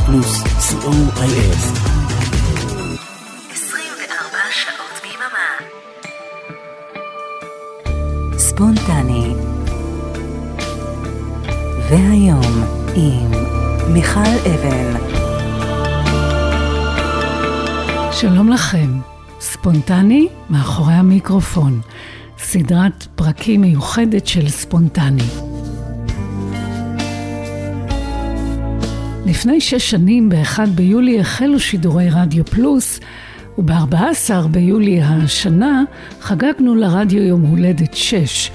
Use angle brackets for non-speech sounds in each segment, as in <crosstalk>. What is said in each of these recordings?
רדיו פלוס, co.il 24 שעות ביממה. ספונטני. והיום עם מיכל אבן. שלום לכם, ספונטני מאחורי המיקרופון, סדרת פרקים מיוחדת של ספונטני. לפני שש שנים, ב-1 ביולי, החלו שידורי רדיו פלוס, וב-14 ביולי השנה חגגנו לרדיו יום הולדת 6.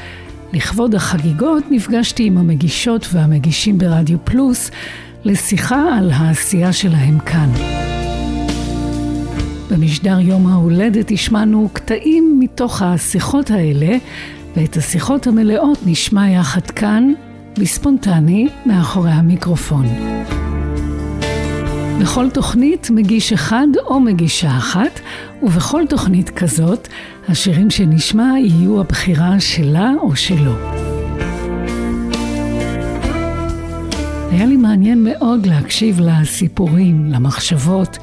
לכבוד החגיגות נפגשתי עם המגישות והמגישים ברדיו פלוס לשיחה על העשייה שלהם כאן. במשדר יום ההולדת השמענו קטעים מתוך השיחות האלה, ואת השיחות המלאות נשמע יחד כאן, בספונטני, מאחורי המיקרופון. בכל תוכנית מגיש אחד או מגישה אחת, ובכל תוכנית כזאת, השירים שנשמע יהיו הבחירה שלה או שלו. היה לי מעניין מאוד להקשיב לסיפורים, למחשבות,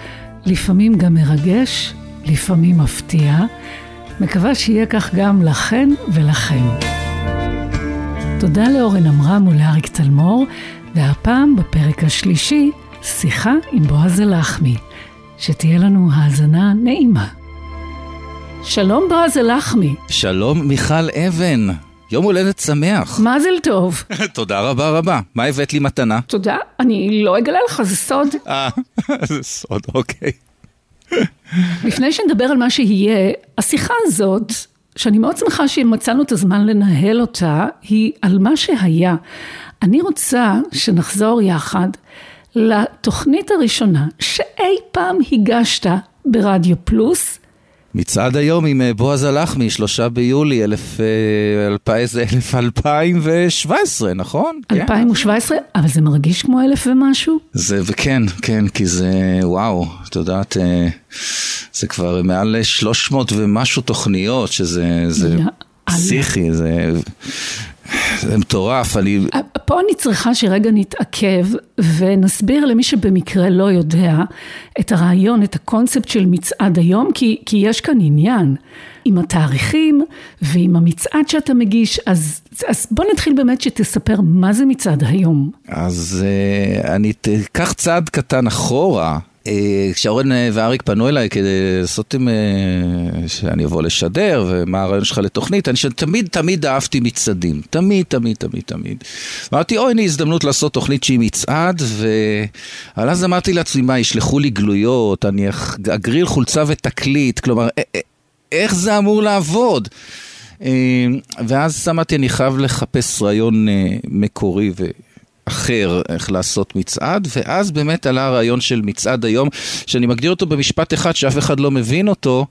לפעמים גם מרגש, לפעמים מפתיע. מקווה שיהיה כך גם לכן ולכם. תודה לאורן עמרם ולאריק תלמור, והפעם בפרק השלישי, שיחה עם בועז הלחמי. שתהיה לנו האזנה נעימה. שלום בועז הלחמי. שלום מיכל אבן, יום הולדת שמח. מזל טוב. <laughs> תודה רבה רבה. מה הבאת לי מתנה? תודה, אני לא אגלה לך, זה סוד. <laughs> אה, זה סוד, אוקיי. <laughs> לפני שנדבר על מה שיהיה, השיחה הזאת, שאני מאוד שמחה שמצאנו את הזמן לנהל אותה, היא על מה שהיה. אני רוצה שנחזור יחד לתוכנית הראשונה שאי פעם הגשת ברדיו פלוס. מצעד היום עם אה, בועז הלחמי, שלושה ביולי, אלף, אה, זה אלף אלפיים ושבע עשרה, נכון? 2017, אבל זה מרגיש כמו אלף ומשהו? זה, וכן, כן, כי זה, וואו, את יודעת, אה, זה כבר מעל 300 ומשהו תוכניות, שזה זה. פסיכי, זה, זה מטורף, אני... פה אני צריכה שרגע נתעכב ונסביר למי שבמקרה לא יודע את הרעיון, את הקונספט של מצעד היום, כי, כי יש כאן עניין עם התאריכים ועם המצעד שאתה מגיש, אז, אז בוא נתחיל באמת שתספר מה זה מצעד היום. אז אה, אני אקח צעד קטן אחורה. אה, כשאורן אה, ואריק פנו אליי כדי לעשות עם... אה, שאני אבוא לשדר ומה הרעיון שלך לתוכנית, אני תמיד תמיד אהבתי מצעדים, תמיד תמיד תמיד תמיד. אמרתי, אוי, הנה הזדמנות לעשות תוכנית שהיא מצעד, ו... אבל אז אמרתי לעצמי, מה, ישלחו לי גלויות, אני אגריל חולצה ותקליט, כלומר, איך זה אמור לעבוד? ואז אמרתי, אני חייב לחפש רעיון מקורי ו... אחר איך לעשות מצעד, ואז באמת עלה הרעיון של מצעד היום, שאני מגדיר אותו במשפט אחד שאף אחד לא מבין אותו,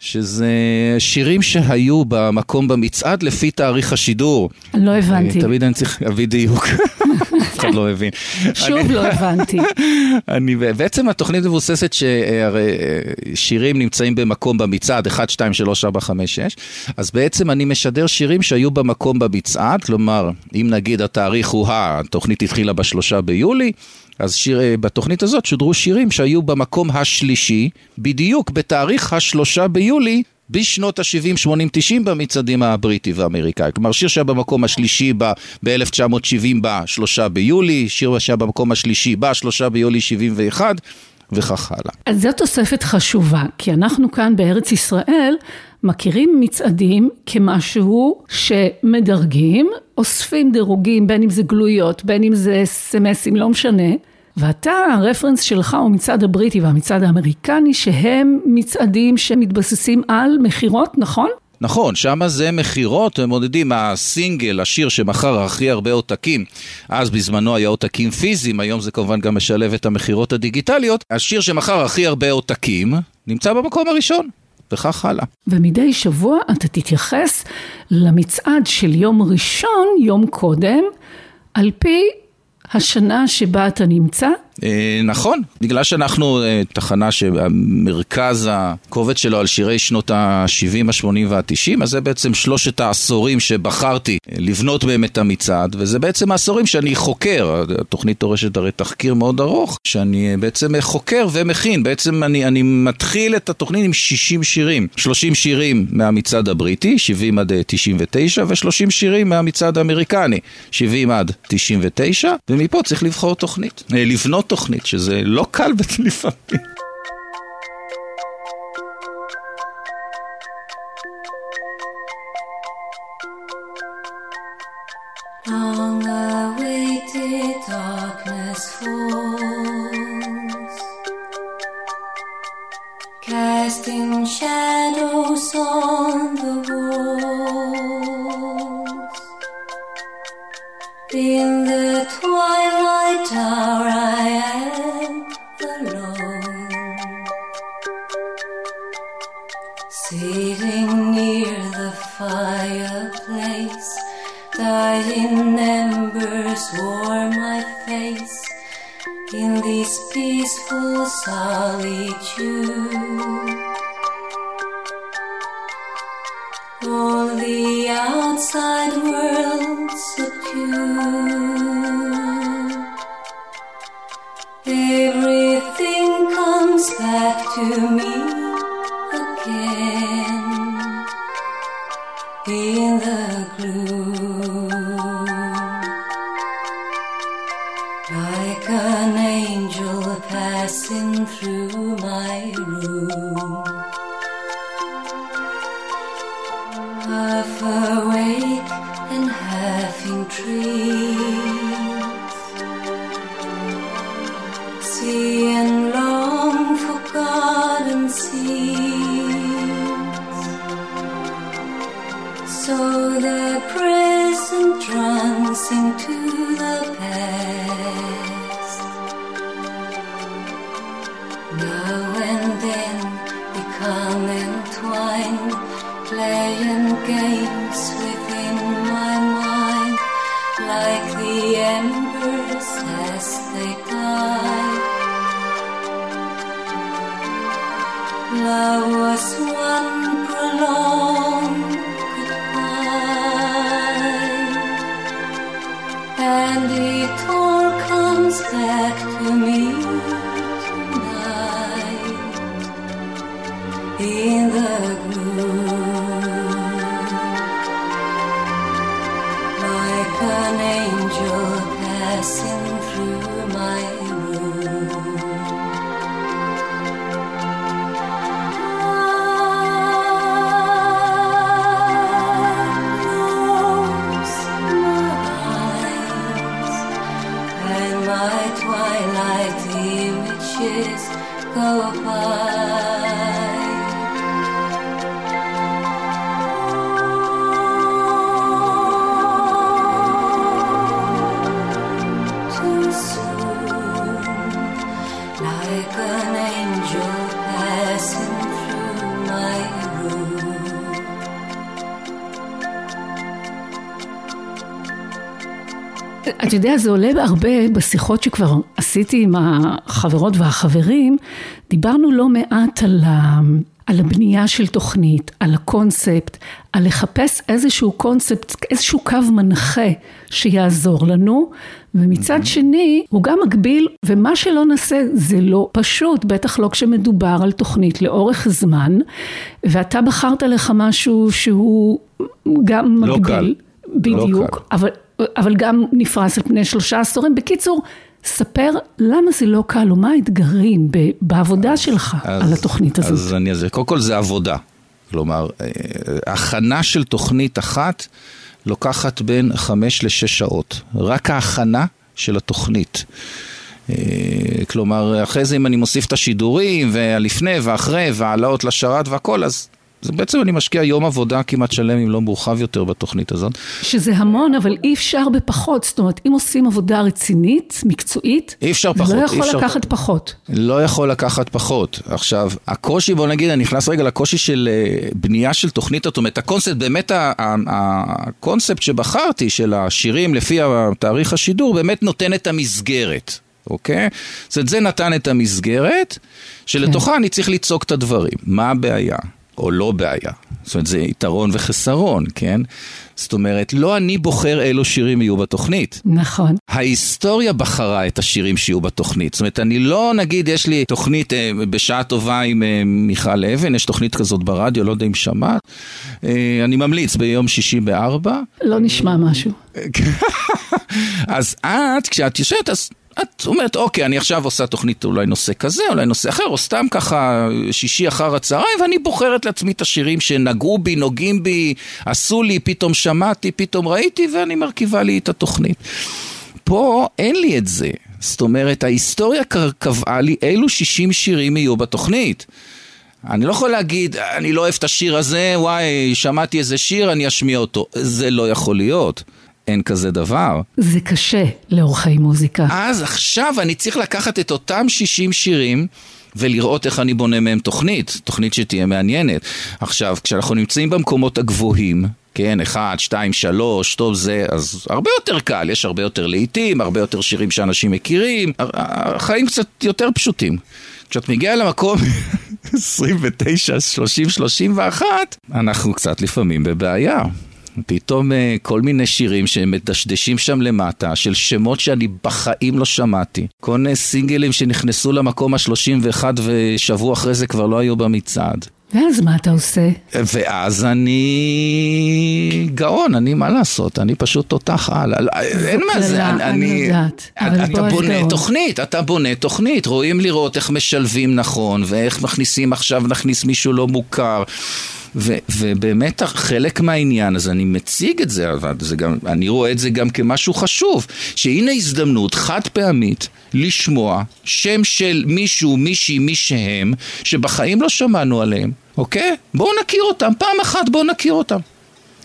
שזה שירים שהיו במקום במצעד לפי תאריך השידור. לא הבנתי. אה, תמיד אני צריך להביא דיוק, <laughs> אף אחד לא מבין. שוב לא הבנתי. אני, בעצם התוכנית מבוססת שהרי אה, שירים נמצאים במקום במצעד, 1, 2, 3, 4, 5, 6, אז בעצם אני משדר שירים שהיו במקום במצעד, כלומר, אם נגיד התאריך הוא ה... התוכנית התחילה בשלושה ביולי, אז שיר, אה, בתוכנית הזאת שודרו שירים שהיו במקום השלישי, בדיוק בתאריך השלושה ביולי. בשנות ה-70, 80, 90 במצעדים הבריטי והאמריקאי. כלומר, שיר שהיה במקום השלישי ב-1970 בשלושה ביולי, שיר שהיה במקום השלישי בשלושה ביולי 71, וכך הלאה. אז זו תוספת חשובה, כי אנחנו כאן בארץ ישראל מכירים מצעדים כמשהו שמדרגים, אוספים דירוגים, בין אם זה גלויות, בין אם זה סמסים, לא משנה. ואתה, הרפרנס שלך הוא מצעד הבריטי והמצעד האמריקני, שהם מצעדים שמתבססים על מכירות, נכון? נכון, שם זה מכירות, הם מודדים, הסינגל, השיר שמכר הכי הרבה עותקים, אז בזמנו היה עותקים פיזיים, היום זה כמובן גם משלב את המכירות הדיגיטליות, השיר שמכר הכי הרבה עותקים, נמצא במקום הראשון, וכך הלאה. ומדי שבוע אתה תתייחס למצעד של יום ראשון, יום קודם, על פי השנה שבה אתה נמצא נכון, בגלל שאנחנו אה, תחנה שהמרכז הכובד שלו על שירי שנות ה-70, ה-80 וה-90, אז זה בעצם שלושת העשורים שבחרתי אה, לבנות בהם את המצעד, וזה בעצם העשורים שאני חוקר. התוכנית דורשת הרי תחקיר מאוד ארוך, שאני בעצם חוקר ומכין. בעצם אני, אני מתחיל את התוכנית עם 60 שירים. 30 שירים מהמצעד הבריטי, 70 עד 99, ו-30 שירים מהמצעד האמריקני, 70 עד 99, ומפה צריך לבחור תוכנית. לבנות תוכנית, שזה לא קל לפעמים. In the twilight hour, I passing through my אתה יודע, זה עולה הרבה בשיחות שכבר עשיתי עם החברות והחברים, דיברנו לא מעט על, ה, על הבנייה של תוכנית, על הקונספט, על לחפש איזשהו קונספט, איזשהו קו מנחה שיעזור לנו, ומצד שני, הוא גם מגביל, ומה שלא נעשה זה לא פשוט, בטח לא כשמדובר על תוכנית לאורך זמן, ואתה בחרת לך משהו שהוא גם לא מגביל. קל. בדיוק, לא. אבל, אבל גם נפרס על פני שלושה עשורים. בקיצור, ספר למה זה לא קל, או מה האתגרים ב- בעבודה שלך אז- על התוכנית הזאת. אז אני אעזר. קודם כל זה עבודה. כלומר, אה, הכנה של תוכנית אחת לוקחת בין חמש לשש שעות. רק ההכנה של התוכנית. אה, כלומר, אחרי זה אם אני מוסיף את השידורים, והלפני ואחרי, והעלאות לשרת והכל, אז זה בעצם אני משקיע יום עבודה כמעט שלם, אם לא מורחב יותר בתוכנית הזאת. שזה המון, אבל אי אפשר בפחות. זאת אומרת, אם עושים עבודה רצינית, מקצועית, אי אפשר פחות, לא יכול אפשר- לקחת פחות. לא יכול לקחת פחות. עכשיו, הקושי, בוא נגיד, אני נכנס רגע לקושי של אה, בנייה של תוכנית, זאת אומרת, הקונספט, באמת הקונספט שבחרתי, של השירים לפי תאריך השידור, באמת נותן את המסגרת. אוקיי? זאת אומרת, זה נתן את המסגרת, שלתוכה אני צריך ליצוק את הדברים. מה הבעיה? או לא בעיה. זאת אומרת, זה יתרון וחסרון, כן? זאת אומרת, לא אני בוחר אילו שירים יהיו בתוכנית. נכון. ההיסטוריה בחרה את השירים שיהיו בתוכנית. זאת אומרת, אני לא, נגיד, יש לי תוכנית אה, בשעה טובה עם אה, מיכל אבן, יש תוכנית כזאת ברדיו, לא יודע אם שמעת. אה, אני ממליץ ביום שישי בארבע. לא נשמע משהו. <laughs> אז את, כשאת יושבת, אז את אומרת, אוקיי, אני עכשיו עושה תוכנית אולי נושא כזה, אולי נושא אחר, או סתם ככה שישי אחר הצהריים, ואני בוחרת לעצמי את השירים שנגעו בי, נוגעים בי, עשו לי, פתאום שמעתי, פתאום ראיתי, ואני מרכיבה לי את התוכנית. פה אין לי את זה. זאת אומרת, ההיסטוריה קבעה לי אילו 60 שירים יהיו בתוכנית. אני לא יכול להגיד, אני לא אוהב את השיר הזה, וואי, שמעתי איזה שיר, אני אשמיע אותו. זה לא יכול להיות. אין כזה דבר. זה קשה לאורחי מוזיקה. אז עכשיו אני צריך לקחת את אותם 60 שירים ולראות איך אני בונה מהם תוכנית, תוכנית שתהיה מעניינת. עכשיו, כשאנחנו נמצאים במקומות הגבוהים, כן, אחד, שתיים, שלוש, טוב זה, אז הרבה יותר קל, יש הרבה יותר לעיתים, הרבה יותר שירים שאנשים מכירים, החיים קצת יותר פשוטים. כשאת מגיעה למקום 29, 30, 31, אנחנו קצת לפעמים בבעיה. פתאום אה, כל מיני שירים שמדשדשים שם למטה, של שמות שאני בחיים לא שמעתי. כל מיני סינגלים שנכנסו למקום ה-31 ושבוע אחרי זה כבר לא היו במצעד. ואז מה אתה עושה? ואז אני גאון, אני מה לעשות, אני פשוט תותח על, אין מה זה, אני, אני יודעת, אבל אתה בונה גאון. תוכנית, אתה בונה תוכנית, רואים לראות איך משלבים נכון, ואיך מכניסים עכשיו, נכניס מישהו לא מוכר. ו- ובאמת חלק מהעניין, אז אני מציג את זה, אבל זה גם, אני רואה את זה גם כמשהו חשוב, שהנה הזדמנות חד פעמית לשמוע שם של מישהו, מישהי, מי שהם, שבחיים לא שמענו עליהם, אוקיי? בואו נכיר אותם, פעם אחת בואו נכיר אותם.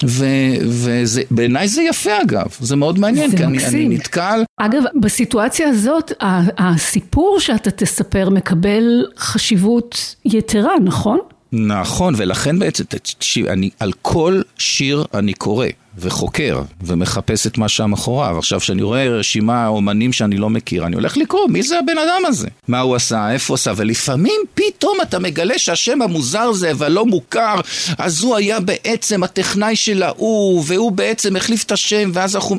ובעיניי זה יפה אגב, זה מאוד מעניין, זה כי אני, אני. נתקל אגב, בסיטואציה הזאת, הסיפור שאתה תספר מקבל חשיבות יתרה, נכון? נכון, ולכן בעצם, תקשיב, אני, על כל שיר אני קורא וחוקר ומחפש את מה שמאחוריו. עכשיו, כשאני רואה רשימה אומנים שאני לא מכיר, אני הולך לקרוא מי זה הבן אדם הזה. מה הוא עשה, איפה הוא עשה, ולפעמים פתאום אתה מגלה שהשם המוזר הזה והלא מוכר, אז הוא היה בעצם הטכנאי של ההוא, והוא בעצם החליף את השם, ואז אנחנו...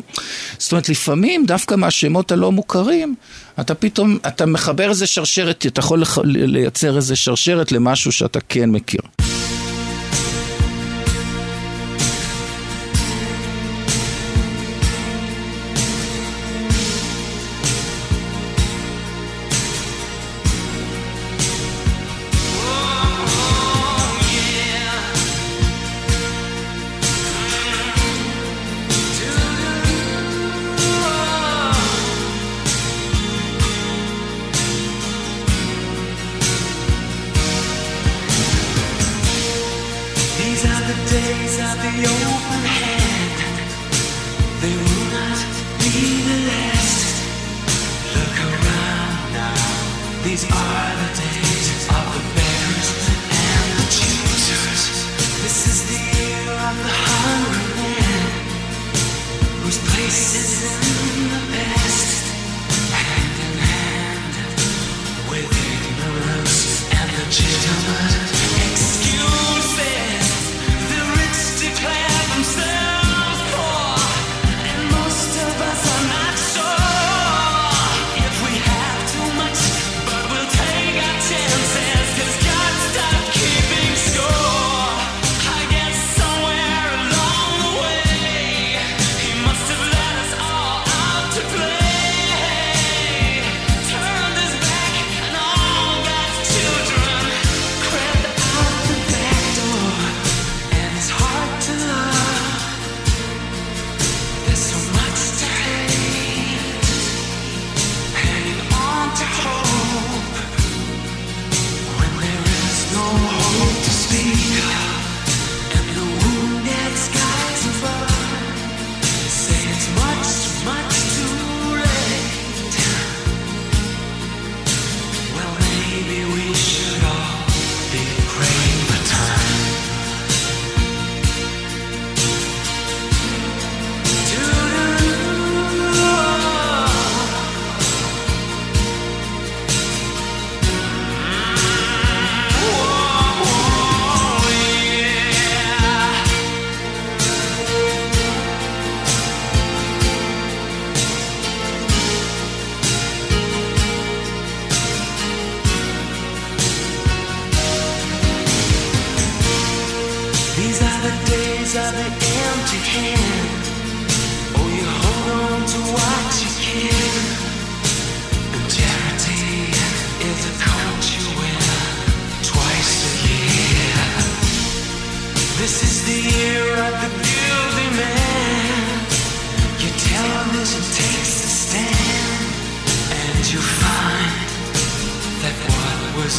זאת אומרת, לפעמים דווקא מהשמות הלא מוכרים, אתה פתאום, אתה מחבר איזה שרשרת, אתה יכול לייצר איזה שרשרת למשהו שאתה כן מכיר.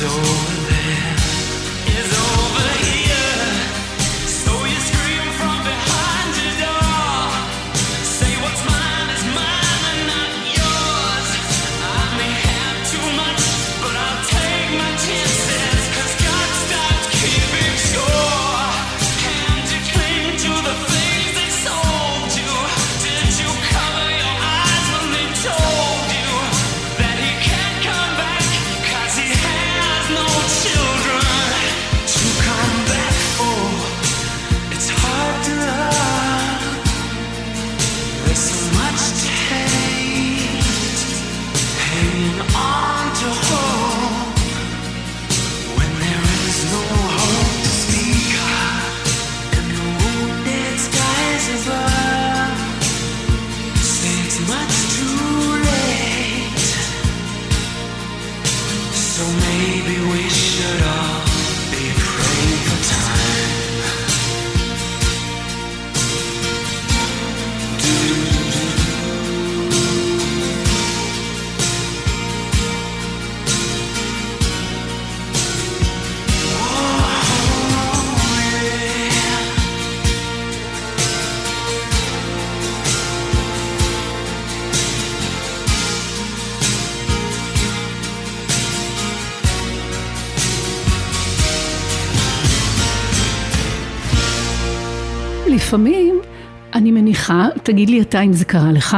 over there is over here. תגיד לי אתה אם זה קרה לך,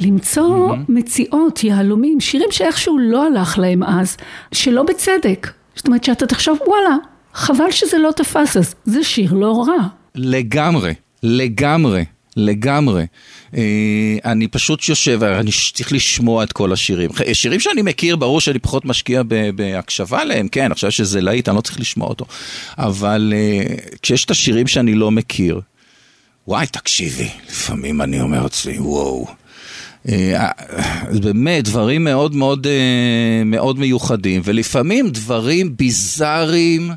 למצוא מציאות, יהלומים, שירים שאיכשהו לא הלך להם אז, שלא בצדק. זאת אומרת שאתה תחשוב, וואלה, חבל שזה לא תפס אז, זה שיר לא רע. לגמרי, לגמרי, לגמרי. אה, אני פשוט יושב, אני צריך לשמוע את כל השירים. ח- שירים שאני מכיר, ברור שאני פחות משקיע בהקשבה להם, כן, עכשיו שזה להיט, אני לא צריך לשמוע אותו. אבל אה, כשיש את השירים שאני לא מכיר, וואי, תקשיבי, לפעמים אני אומר לעצמי, וואו. אה, באמת, דברים מאוד מאוד, אה, מאוד מיוחדים, ולפעמים דברים ביזאריים,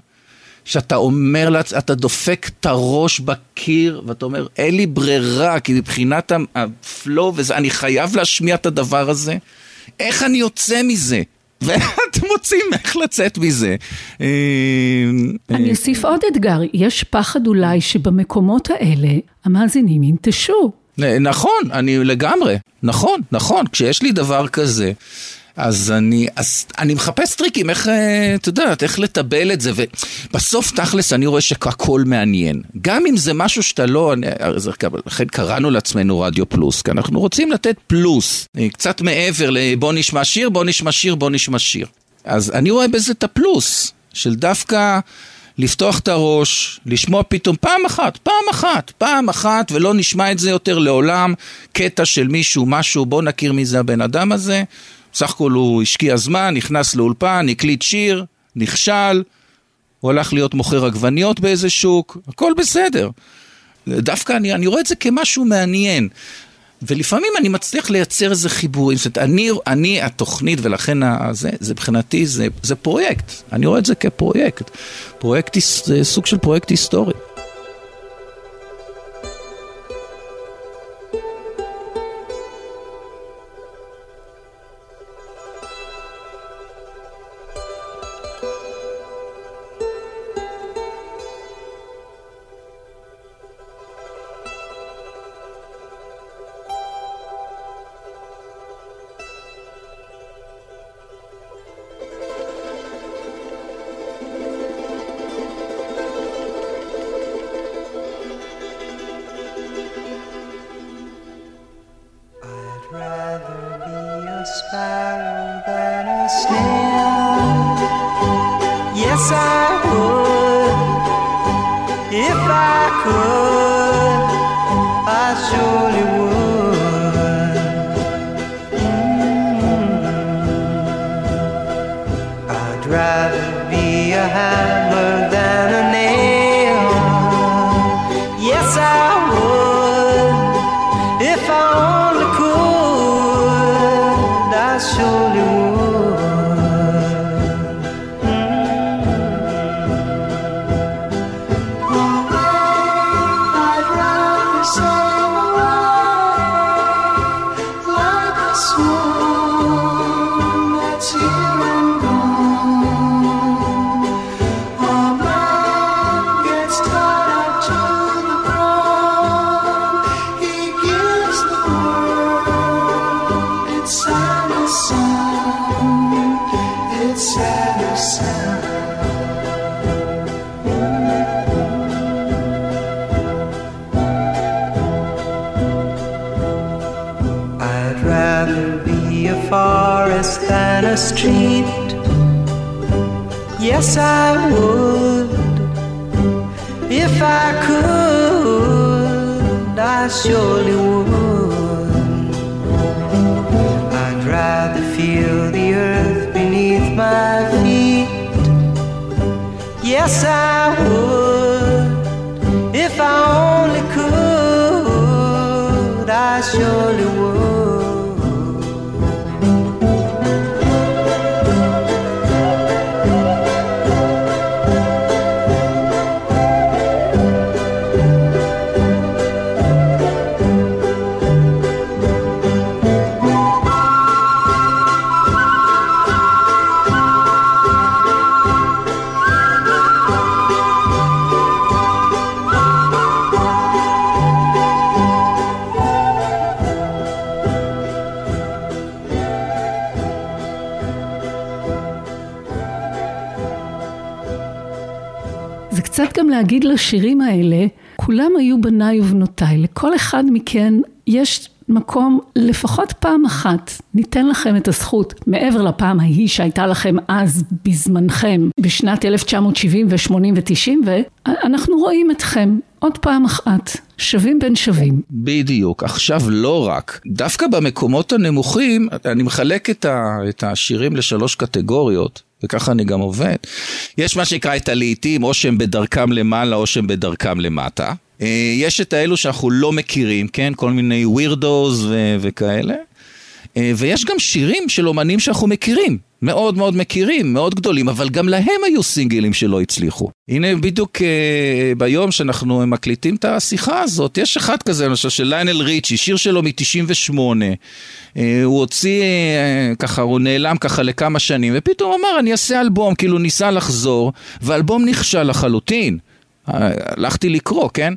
שאתה אומר, לעצ- אתה דופק את הראש בקיר, ואתה אומר, אין לי ברירה, כי מבחינת הפלואו אני חייב להשמיע את הדבר הזה. איך אני יוצא מזה? ואתם מוצאים איך לצאת מזה. אה, אני אה, אוסיף עוד אתגר, יש פחד אולי שבמקומות האלה המאזינים ינטשו. נכון, אני לגמרי, נכון, נכון, כשיש לי דבר כזה, אז אני, אז אני מחפש טריקים, איך, אה, את יודעת, איך לטבל את זה, ובסוף תכלס אני רואה שהכל מעניין. גם אם זה משהו שאתה לא, אני- אז לכן קראנו לעצמנו רדיו פלוס, כי אנחנו רוצים לתת פלוס, אה, קצת מעבר לבוא נשמע שיר, בוא נשמע שיר, בוא נשמע שיר. אז אני רואה בזה את הפלוס, של דווקא... לפתוח את הראש, לשמוע פתאום פעם אחת, פעם אחת, פעם אחת, ולא נשמע את זה יותר לעולם, קטע של מישהו, משהו, בוא נכיר מי זה הבן אדם הזה. בסך הכל הוא השקיע זמן, נכנס לאולפן, הקליט שיר, נכשל, הוא הלך להיות מוכר עגבניות באיזה שוק, הכל בסדר. דווקא אני, אני רואה את זה כמשהו מעניין. ולפעמים אני מצליח לייצר איזה חיבורים, זאת אומרת, אני, אני התוכנית ולכן ה- זה, מבחינתי, זה, זה פרויקט, אני רואה את זה כפרויקט, פרויקט, זה סוג של פרויקט היסטורי. להגיד לשירים האלה, כולם היו בניי ובנותיי, לכל אחד מכן יש מקום לפחות פעם אחת, ניתן לכם את הזכות, מעבר לפעם ההיא שהייתה לכם אז בזמנכם, בשנת 1970 ו-80 ו-90, ואנחנו רואים אתכם עוד פעם אחת, שווים בין שווים. בדיוק. עכשיו לא רק. דווקא במקומות הנמוכים, אני מחלק את, ה, את השירים לשלוש קטגוריות, וככה אני גם עובד. יש מה שנקרא את הלעיתים, או שהם בדרכם למעלה או שהם בדרכם למטה. אה, יש את האלו שאנחנו לא מכירים, כן? כל מיני ווירדוז ו- וכאלה. אה, ויש גם שירים של אומנים שאנחנו מכירים, מאוד מאוד מכירים, מאוד גדולים, אבל גם להם היו סינגלים שלא הצליחו. הנה בדיוק אה, ביום שאנחנו מקליטים את השיחה הזאת, יש אחד כזה, למשל של ליינל ריצ'י, שיר שלו מ-98. אה, הוא הוציא, ככה, הוא נעלם ככה לכמה שנים, ופתאום אמר, אני אעשה אלבום, כאילו ניסה לחזור, והאלבום נכשל לחלוטין. הלכתי לקרוא, כן?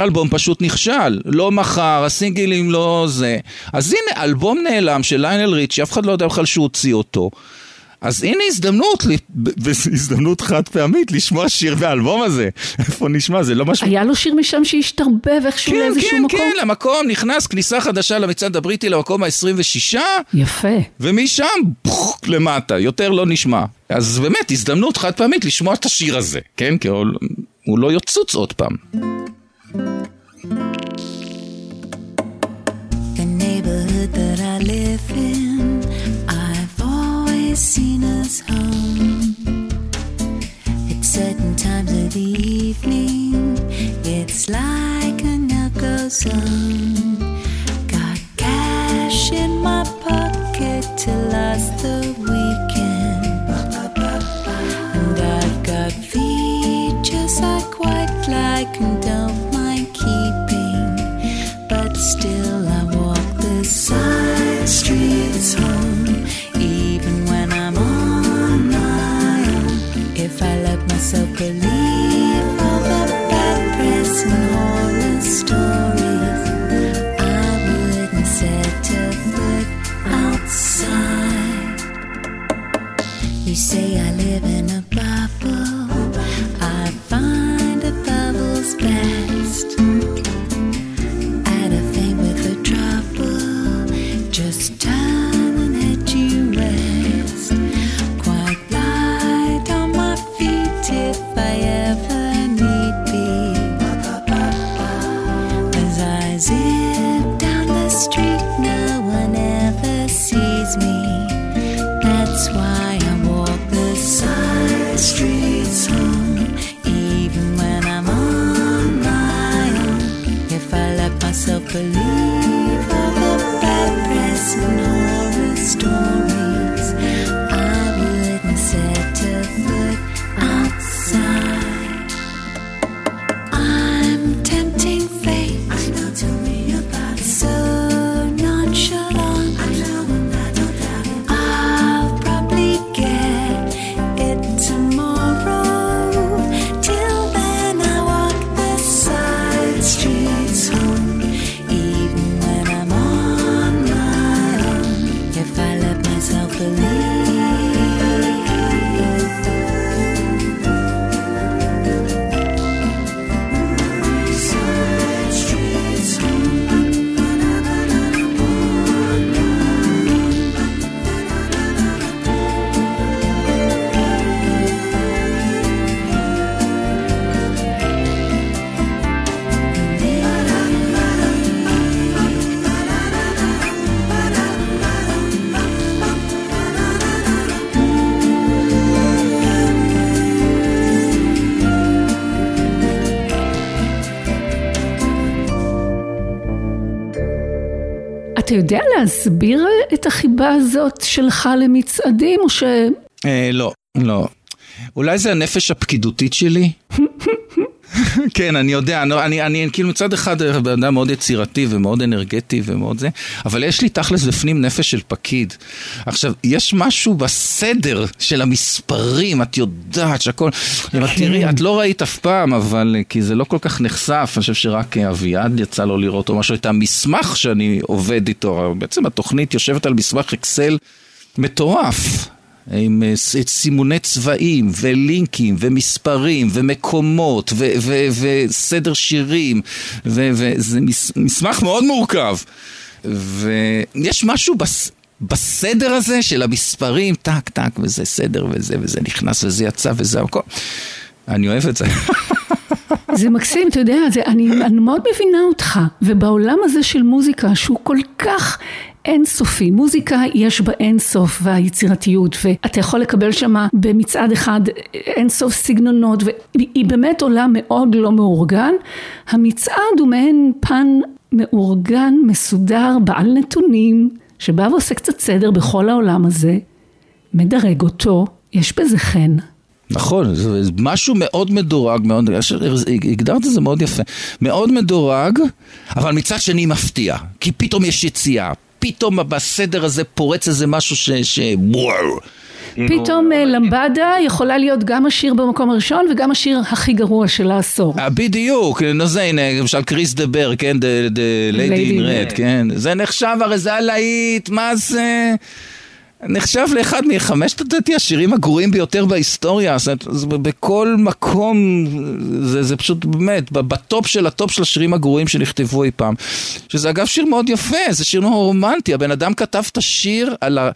אלבום פשוט נכשל, לא מכר, הסינגלים לא זה. אז הנה, אלבום נעלם של ליינל ריצ'י, אף אחד לא יודע בכלל שהוא הוציא אותו. אז הנה הזדמנות, הזדמנות חד פעמית לשמוע שיר באלבום הזה. איפה נשמע? זה לא משהו... היה לו שיר משם שהשתרבב איכשהו כן, לאיזשהו כן, מקום? כן, למקום, נכנס כניסה חדשה למצעד הבריטי למקום ה-26, יפה. ומשם, פוך, למטה, יותר לא נשמע. אז באמת, הזדמנות חד פעמית לשמוע את השיר הזה, כן? כי הוא, הוא לא יוצוץ עוד פעם. The neighborhood that I live in, I've always seen as home. At certain times of the evening, it's like a no-go zone. Got cash in my pocket to last the myself believe אתה יודע להסביר את החיבה הזאת שלך למצעדים, או ש... אה, לא, לא. אולי זה הנפש הפקידותית שלי? כן, אני יודע, אני, אני, אני כאילו מצד אחד בן אדם מאוד יצירתי ומאוד אנרגטי ומאוד זה, אבל יש לי תכלס בפנים נפש של פקיד. עכשיו, יש משהו בסדר של המספרים, את יודעת שהכל... תראי, את לא ראית אף פעם, אבל כי זה לא כל כך נחשף, אני חושב שרק אביעד יצא לו לראות או משהו, את המסמך שאני עובד איתו, בעצם התוכנית יושבת על מסמך אקסל מטורף. עם אה, סימוני צבעים ולינקים ומספרים ומקומות וסדר שירים וזה מס- מסמך מאוד מורכב. ויש משהו בס- בסדר הזה של המספרים, טק טק וזה סדר וזה וזה נכנס וזה יצא וזה הכל. אני אוהב את זה <laughs> זה מקסים, אתה יודע, זה, אני, אני מאוד מבינה אותך, ובעולם הזה של מוזיקה, שהוא כל כך אינסופי, מוזיקה יש בה אינסוף והיצירתיות, ואתה יכול לקבל שמה במצעד אחד אינסוף סגנונות, והיא באמת עולם מאוד לא מאורגן. המצעד הוא מעין פן מאורגן, מסודר, בעל נתונים, שבא ועושה קצת סדר בכל העולם הזה, מדרג אותו, יש בזה חן. נכון, זה משהו מאוד מדורג, מאוד, הגדרת את זה מאוד יפה, מאוד מדורג, אבל מצד שני מפתיע, כי פתאום יש יציאה, פתאום בסדר הזה פורץ איזה משהו ש... ש... וואו. פתאום אה, למבדה יכולה להיות גם השיר במקום הראשון וגם השיר הכי גרוע של העשור. אה, בדיוק, נו זה הנה, למשל קריס דה בר, כן, The Lady Lady in in Red, Red. כן, זה נחשב, הרי זה הלהיט, מה זה? נחשב לאחד מחמשת לדעתי השירים הגרועים ביותר בהיסטוריה, זאת אומרת, בכל מקום, זה, זה פשוט באמת, בטופ של הטופ של השירים הגרועים שנכתבו אי פעם. שזה אגב שיר מאוד יפה, זה שיר מאוד רומנטי, הבן אדם כתב את השיר על, ה,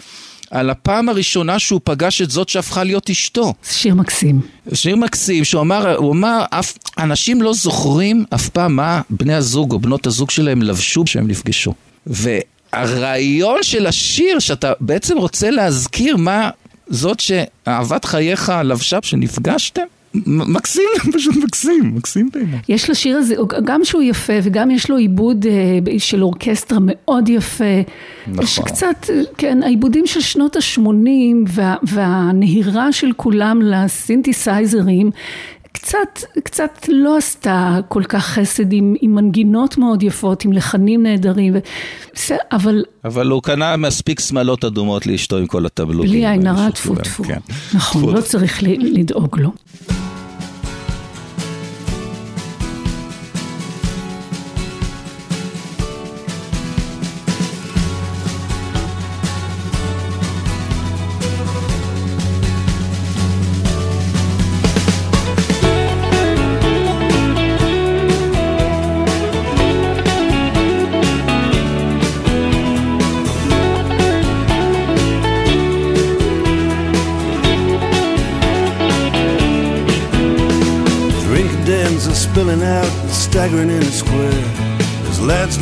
על הפעם הראשונה שהוא פגש את זאת שהפכה להיות אשתו. שיר מקסים. שיר מקסים, שהוא אמר, הוא אמר, אף, אנשים לא זוכרים אף פעם מה בני הזוג או בנות הזוג שלהם לבשו כשהם נפגשו. והרעיון של השיר, שאתה בעצם רוצה להזכיר מה זאת שאהבת חייך לבשה כשנפגשתם, מ- מקסים, <laughs> פשוט מקסים, מקסים בעיניי. יש לשיר הזה, גם שהוא יפה וגם יש לו עיבוד אה, של אורקסטרה מאוד יפה. נכון. שקצת, אה, כן, העיבודים של שנות ה-80 וה, והנהירה של כולם לסינתסייזרים, קצת, קצת לא עשתה כל כך חסד עם, עם מנגינות מאוד יפות, עם לחנים נהדרים, ו- אבל אבל הוא קנה מספיק שמלות אדומות לאשתו עם כל הטבלוטים. בלי עין הרע, טפו טפו. כן. נכון, לא. צריך לדאוג לו.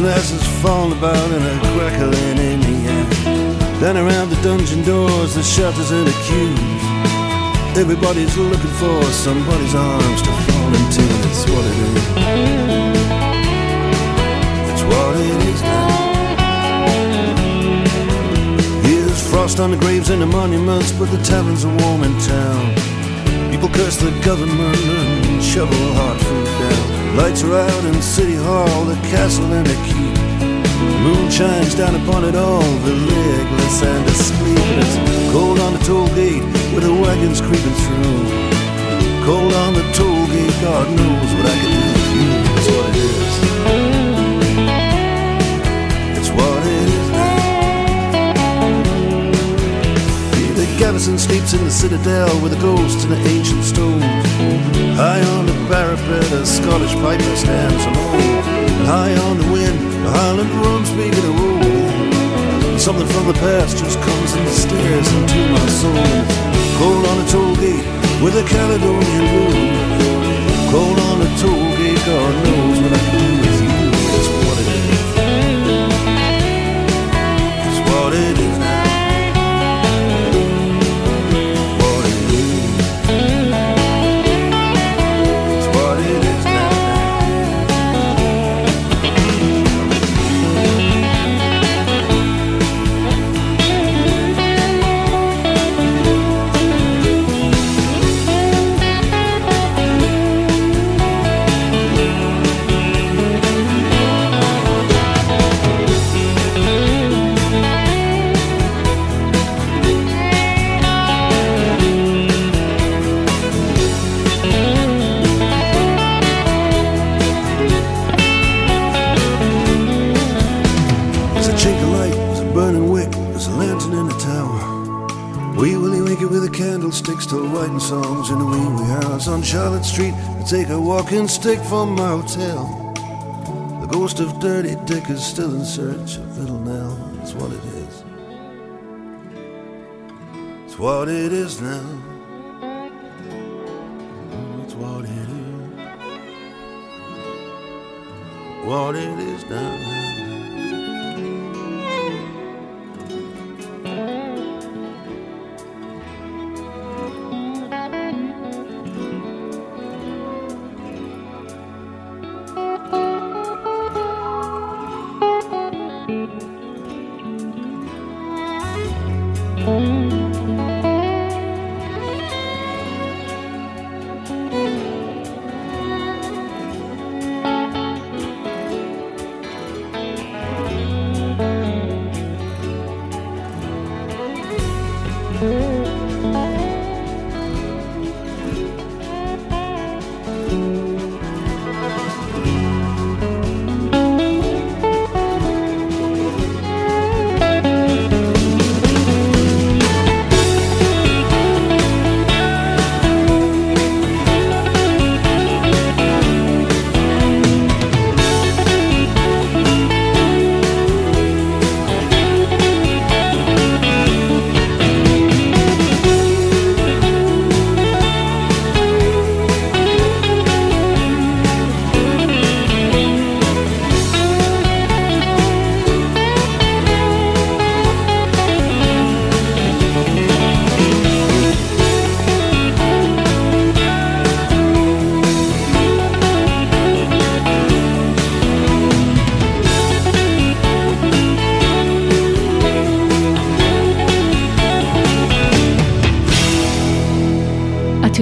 There's lads lasses falling about and a crackling in the air. Then around the dungeon doors, the shutters and the queues. Everybody's looking for somebody's arms to fall into. That's what it is. That's what it is now. Here's frost on the graves and the monuments, but the taverns are warm in town. People curse the government and shovel hard food down. Lights are out in City Hall, the castle and the keep. The moon shines down upon it all, the legless and the sleepless. Cold on the toll gate with the wagons creeping through. Cold on the toll gate, God knows what I can do sleeps in the citadel with the ghosts in the ancient stones. High on the parapet, a Scottish piper stands alone. High on the wind, the Highland drums begin to roll. Something from the past just comes and stares into my soul. Cold on a toll gate with a Caledonian moon. Walking stick from my hotel. The ghost of Dirty Dick is still in search of Little Nell. That's what it is. It's what it is now. That's what it is. What it is now.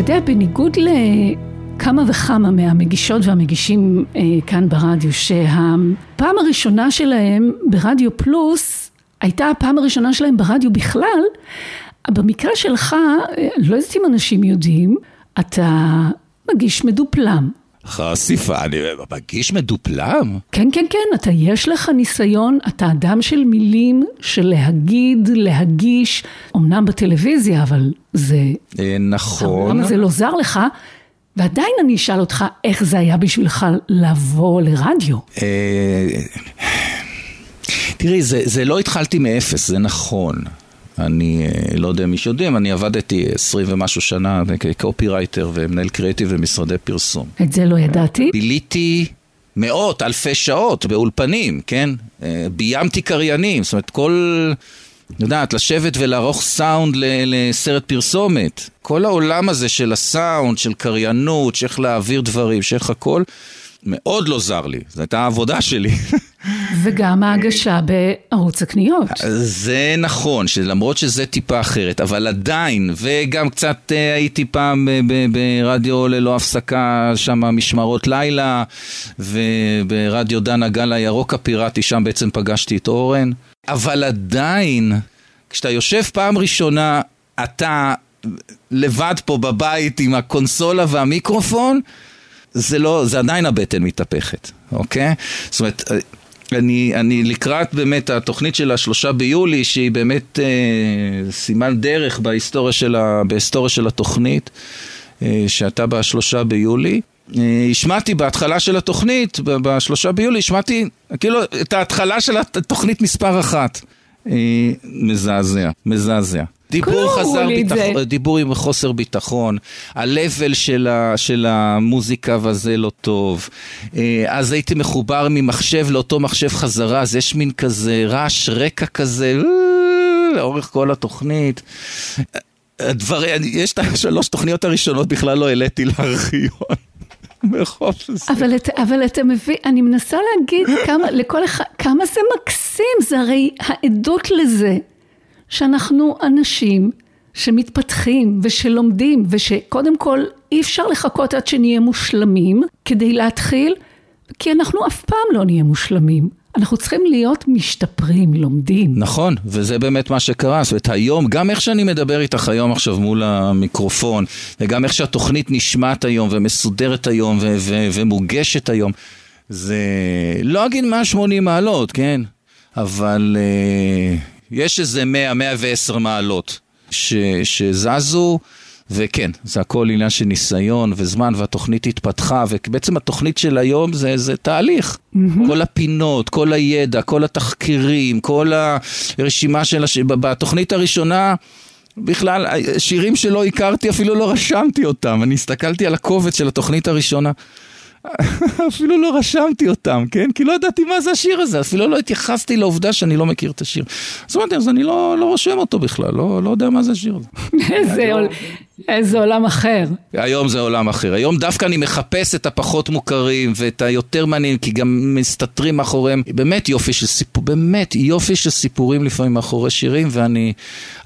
יודע, בניגוד לכמה וכמה מהמגישות והמגישים אה, כאן ברדיו, שהפעם הראשונה שלהם ברדיו פלוס הייתה הפעם הראשונה שלהם ברדיו בכלל, במקרה שלך, אה, לא יודעת אם אנשים יודעים, אתה מגיש מדופלם. חשיפה, אני מגיש מדופלם? כן, כן, כן, אתה יש לך ניסיון, אתה אדם של מילים, של להגיד, להגיש, אמנם בטלוויזיה, אבל זה... אה, נכון. למה זה לא זר לך? ועדיין אני אשאל אותך, איך זה היה בשבילך לבוא לרדיו? אה, תראי, זה, זה לא התחלתי מאפס, זה נכון. אני אה, לא יודע אם מישהו יודעים, אני עבדתי עשרים ומשהו שנה כקופירייטר ומנהל קריאיטיב במשרדי פרסום. את זה לא ידעתי. ביליתי מאות, אלפי שעות באולפנים, כן? אה, ביימתי קריינים, זאת אומרת, כל... יודעת, לשבת ולערוך סאונד לסרט פרסומת. כל העולם הזה של הסאונד, של קריינות, שאיך להעביר דברים, שאיך הכל, מאוד לא זר לי. זו הייתה העבודה שלי. וגם ההגשה בערוץ הקניות. זה נכון, שלמרות שזה טיפה אחרת, אבל עדיין, וגם קצת אה, הייתי פעם ב- ברדיו ללא הפסקה, שם משמרות לילה, וברדיו דן הגל הירוק הפיראטי, שם בעצם פגשתי את אורן. אבל עדיין, כשאתה יושב פעם ראשונה, אתה לבד פה בבית עם הקונסולה והמיקרופון, זה לא, זה עדיין הבטן מתהפכת, אוקיי? זאת אומרת, אני, אני לקראת באמת התוכנית של השלושה ביולי, שהיא באמת אה, סימן דרך בהיסטוריה של, ה, בהיסטוריה של התוכנית, אה, שאתה בשלושה ביולי. אה, השמעתי בהתחלה של התוכנית, בשלושה ביולי, השמעתי כאילו את ההתחלה של התוכנית מספר אחת. אה, מזעזע, מזעזע. דיבור חסר. ביטחון, דיבור עם חוסר ביטחון, ה-level של, ה, של המוזיקה וזה לא טוב. אה, אז הייתי מחובר ממחשב לאותו מחשב חזרה, אז יש מין כזה רעש רקע כזה, אה, לאורך כל התוכנית. הדבר, אני- יש את השלוש תוכניות הראשונות בכלל לא העליתי לארכיון. <laughs> מרחוב זה. אבל, את, אבל אתה מבין, אני מנסה להגיד כמה, לכל אחד, כמה זה מקסים, זה הרי העדות לזה שאנחנו אנשים שמתפתחים ושלומדים ושקודם כל אי אפשר לחכות עד שנהיה מושלמים כדי להתחיל, כי אנחנו אף פעם לא נהיה מושלמים. אנחנו צריכים להיות משתפרים, לומדים. נכון, וזה באמת מה שקרה. זאת אומרת, היום, גם איך שאני מדבר איתך היום עכשיו מול המיקרופון, וגם איך שהתוכנית נשמעת היום, ומסודרת היום, ו- ו- ומוגשת היום, זה לא אגיד 180 מעלות, כן? אבל אה, יש איזה 100, 110 מעלות ש, שזזו. וכן, זה הכל עניין של ניסיון וזמן, והתוכנית התפתחה, ובעצם התוכנית של היום זה, זה תהליך. Mm-hmm. כל הפינות, כל הידע, כל התחקירים, כל הרשימה של הש... בתוכנית הראשונה... בכלל, שירים שלא הכרתי, אפילו לא רשמתי אותם. אני הסתכלתי על הקובץ של התוכנית הראשונה. אפילו לא רשמתי אותם, כן? כי לא ידעתי מה זה השיר הזה, אפילו לא התייחסתי לעובדה שאני לא מכיר את השיר. אז אמרתי, אז אני לא, לא רושם אותו בכלל, לא, לא יודע מה זה השיר הזה. איזה, עול, איזה עולם אחר. היום זה עולם אחר. היום דווקא אני מחפש את הפחות מוכרים ואת היותר מעניינים, כי גם מסתתרים מאחוריהם באמת יופי של סיפור, באמת יופי של סיפורים לפעמים מאחורי שירים, ואני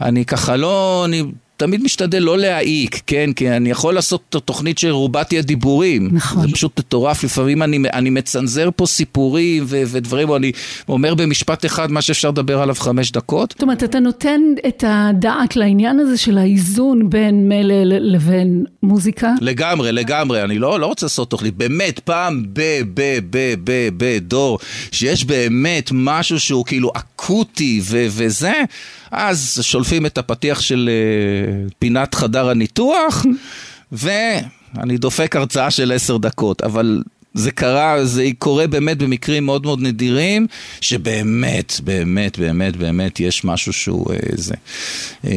אני ככה לא, אני תמיד משתדל לא להעיק, כן? כי אני יכול לעשות תוכנית שרובה תהיה דיבורים. נכון. זה פשוט מטורף, לפעמים אני, אני מצנזר פה סיפורים ו- ודברים, או אני אומר במשפט אחד מה שאפשר לדבר עליו חמש דקות. זאת אומרת, אתה נותן את הדעת לעניין הזה של האיזון בין מלל לבין מוזיקה? לגמרי, לגמרי, אני לא, לא רוצה לעשות תוכנית, באמת, פעם ב, ב, ב, ב, ב, דור, שיש באמת משהו שהוא כאילו אקוטי ו- וזה, אז שולפים את הפתיח של uh, פינת חדר הניתוח, <laughs> ואני דופק הרצאה של עשר דקות, אבל זה קרה, זה קורה באמת במקרים מאוד מאוד נדירים, שבאמת, באמת, באמת, באמת יש משהו שהוא אה, זה. אה,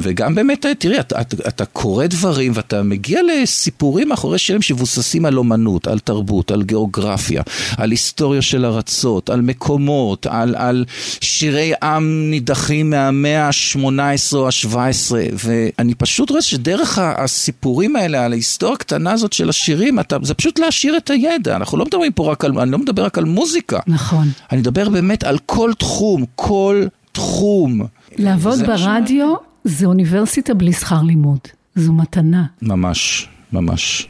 וגם באמת, תראי, אתה, אתה, אתה קורא דברים ואתה מגיע לסיפורים מאחורי שירים שמבוססים על אומנות, על תרבות, על גיאוגרפיה, על היסטוריה של ארצות, על מקומות, על, על שירי עם נידחים מהמאה ה-18 או ה-17, ואני פשוט רואה שדרך הסיפורים האלה, על ההיסטוריה הקטנה הזאת של השירים, אתה, זה פשוט להשאיר את הידע. ידע, אנחנו לא מדברים פה רק על, אני לא מדבר רק על מוזיקה. נכון. אני מדבר באמת על כל תחום, כל תחום. לעבוד זה מה ברדיו זה אוניברסיטה בלי שכר לימוד. זו מתנה. ממש, ממש.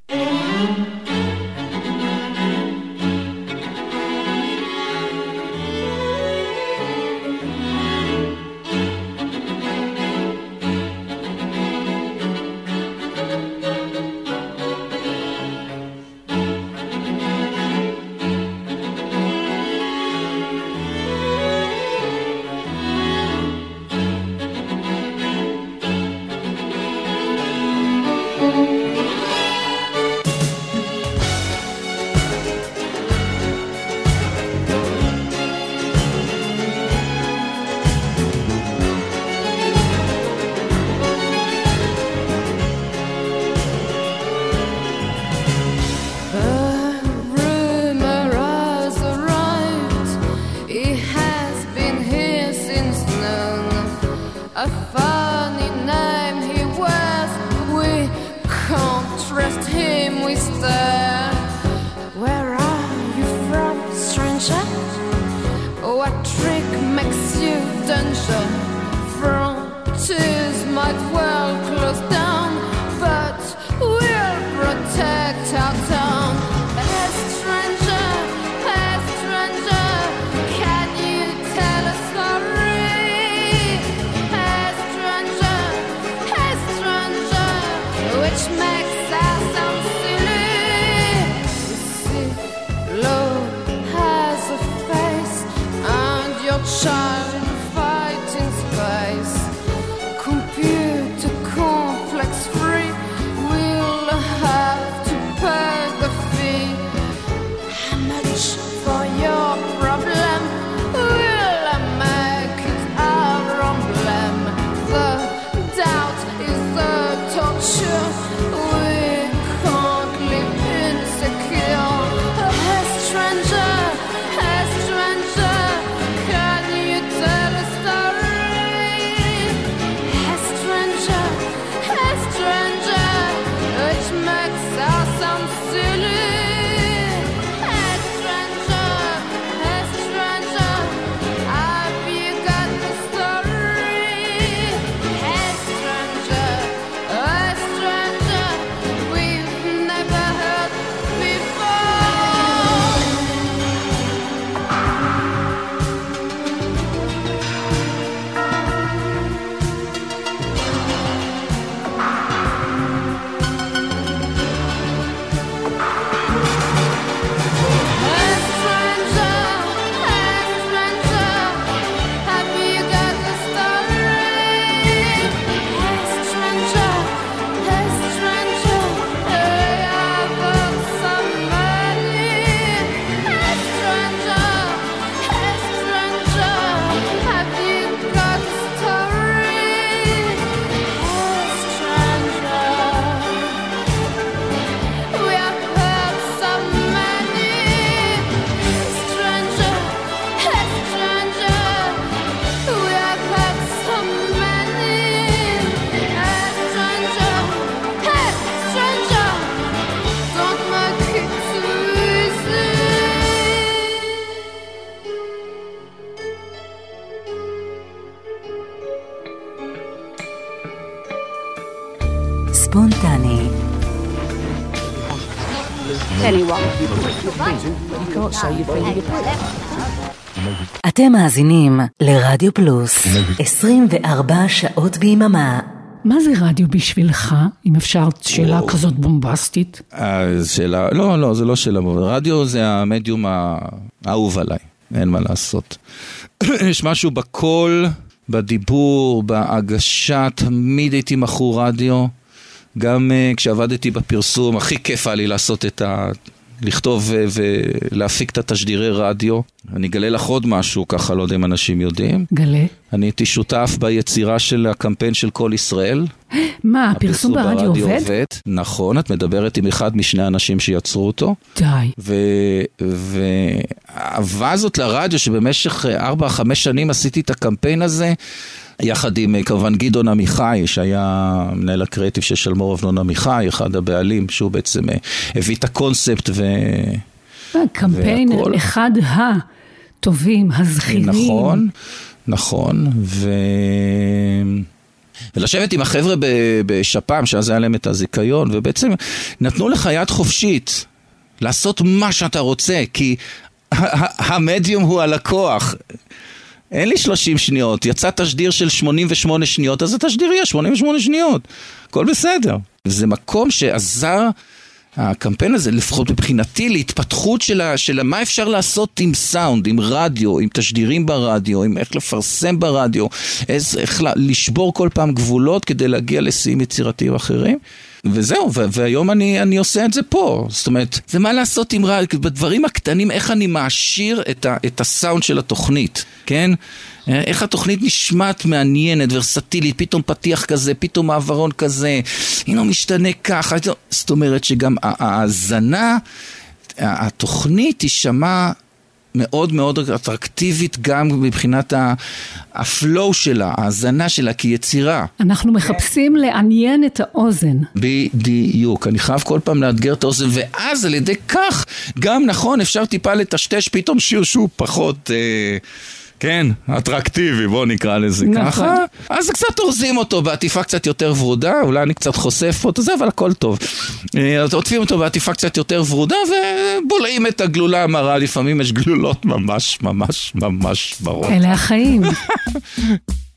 ספונטני. אתם מאזינים לרדיו פלוס 24 שעות ביממה. מה זה רדיו בשבילך, אם אפשר שאלה כזאת בומבסטית? אה, שאלה, לא, לא, זה לא שאלה, רדיו זה המדיום האהוב עליי, אין מה לעשות. <coughs> יש משהו בקול, בדיבור, בהגשה, תמיד הייתי מכור רדיו. גם uh, כשעבדתי בפרסום, הכי כיף היה לי לעשות את ה... לכתוב ו- ולהפיק את התשדירי רדיו. אני אגלה לך עוד משהו, ככה לא יודע אם אנשים יודעים. גלה. אני הייתי שותף ביצירה של הקמפיין של כל ישראל. <gasps> מה, הפרסום ברדיו עובד? נכון, את מדברת עם אחד משני האנשים שיצרו אותו. די. והאהבה הזאת לרדיו, שבמשך 4-5 שנים עשיתי את הקמפיין הזה, יחד עם כמובן גדעון עמיחי, שהיה מנהל הקריאיטיב של שלמור אבנון עמיחי, אחד הבעלים, שהוא בעצם אה, הביא את הקונספט ו... קמפיין והכל. אחד הטובים, הזכירים. נכון, נכון, ו... ולשבת עם החבר'ה בשפ"ם, שאז היה להם את הזיכיון, ובעצם נתנו לך יד חופשית לעשות מה שאתה רוצה, כי המדיום הוא הלקוח. אין לי 30 שניות, יצא תשדיר של 88 שניות, אז התשדיר יהיה 88 שניות, הכל בסדר. זה מקום שעזר, הקמפיין הזה, לפחות מבחינתי, להתפתחות של, ה, של ה, מה אפשר לעשות עם סאונד, עם רדיו, עם תשדירים ברדיו, עם איך לפרסם ברדיו, איז, איך לשבור כל פעם גבולות כדי להגיע לשיאים יצירתיים אחרים. וזהו, והיום אני, אני עושה את זה פה. זאת אומרת, זה מה לעשות עם רדיו, בדברים הקטנים, איך אני מעשיר את, ה- את הסאונד של התוכנית, כן? איך התוכנית נשמעת מעניינת, ורסטילית, פתאום פתיח כזה, פתאום מעברון כזה, הנה הוא משתנה ככה, זאת אומרת שגם ההאזנה, התוכנית תישמע מאוד מאוד אטרקטיבית גם מבחינת הפלואו שלה, ההאזנה שלה כיצירה. אנחנו מחפשים לעניין את האוזן. בדיוק, אני חייב כל פעם לאתגר את האוזן, ואז על ידי כך, גם נכון, אפשר טיפה לטשטש פתאום שיר שהוא פחות, אה, כן, אטרקטיבי, בוא נקרא לזה נכון. ככה. אז קצת אורזים אותו בעטיפה קצת יותר ורודה, אולי אני קצת חושף אותו, זה, אבל הכל טוב. אה, אז עוטפים אותו בעטיפה קצת יותר ורודה, ובולעים את הגלולה המרה, לפעמים יש גלולות ממש ממש ממש ברות. אלה החיים. <laughs>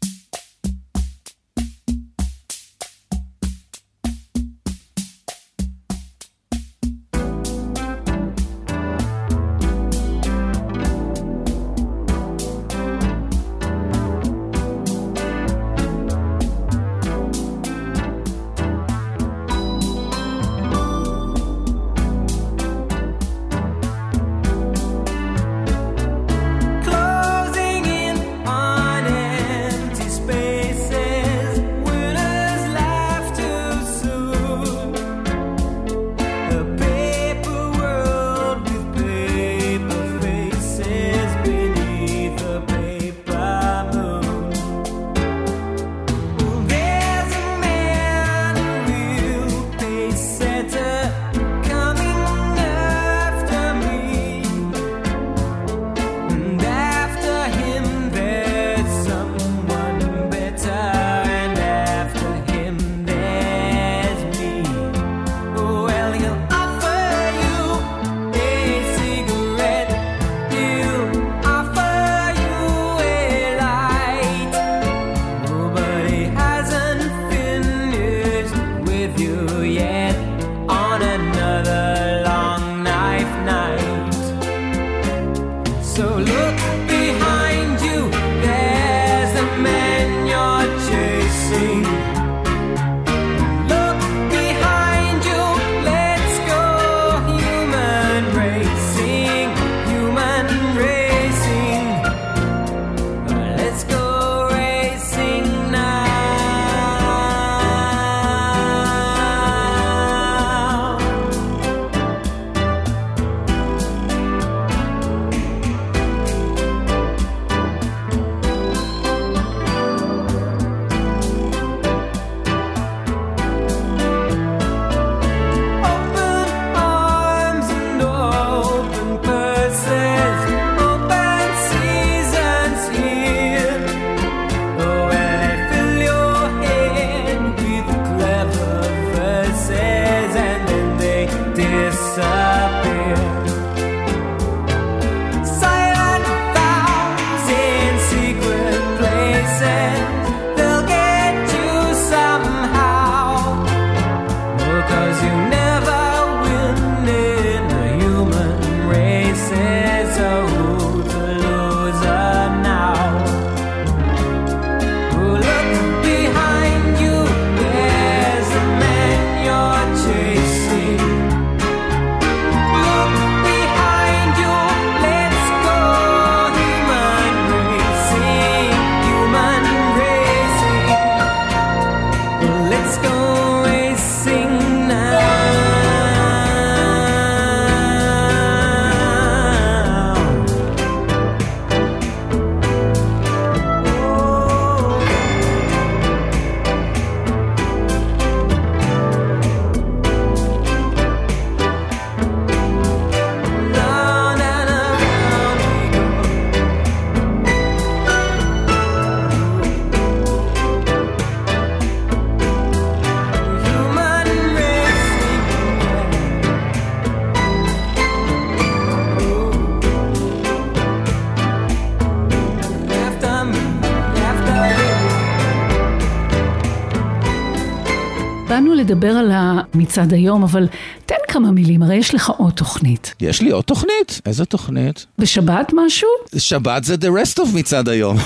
לדבר על המצעד היום, אבל תן כמה מילים, הרי יש לך עוד תוכנית. יש לי עוד תוכנית? איזה תוכנית? בשבת משהו? שבת זה The Rest of מצעד היום.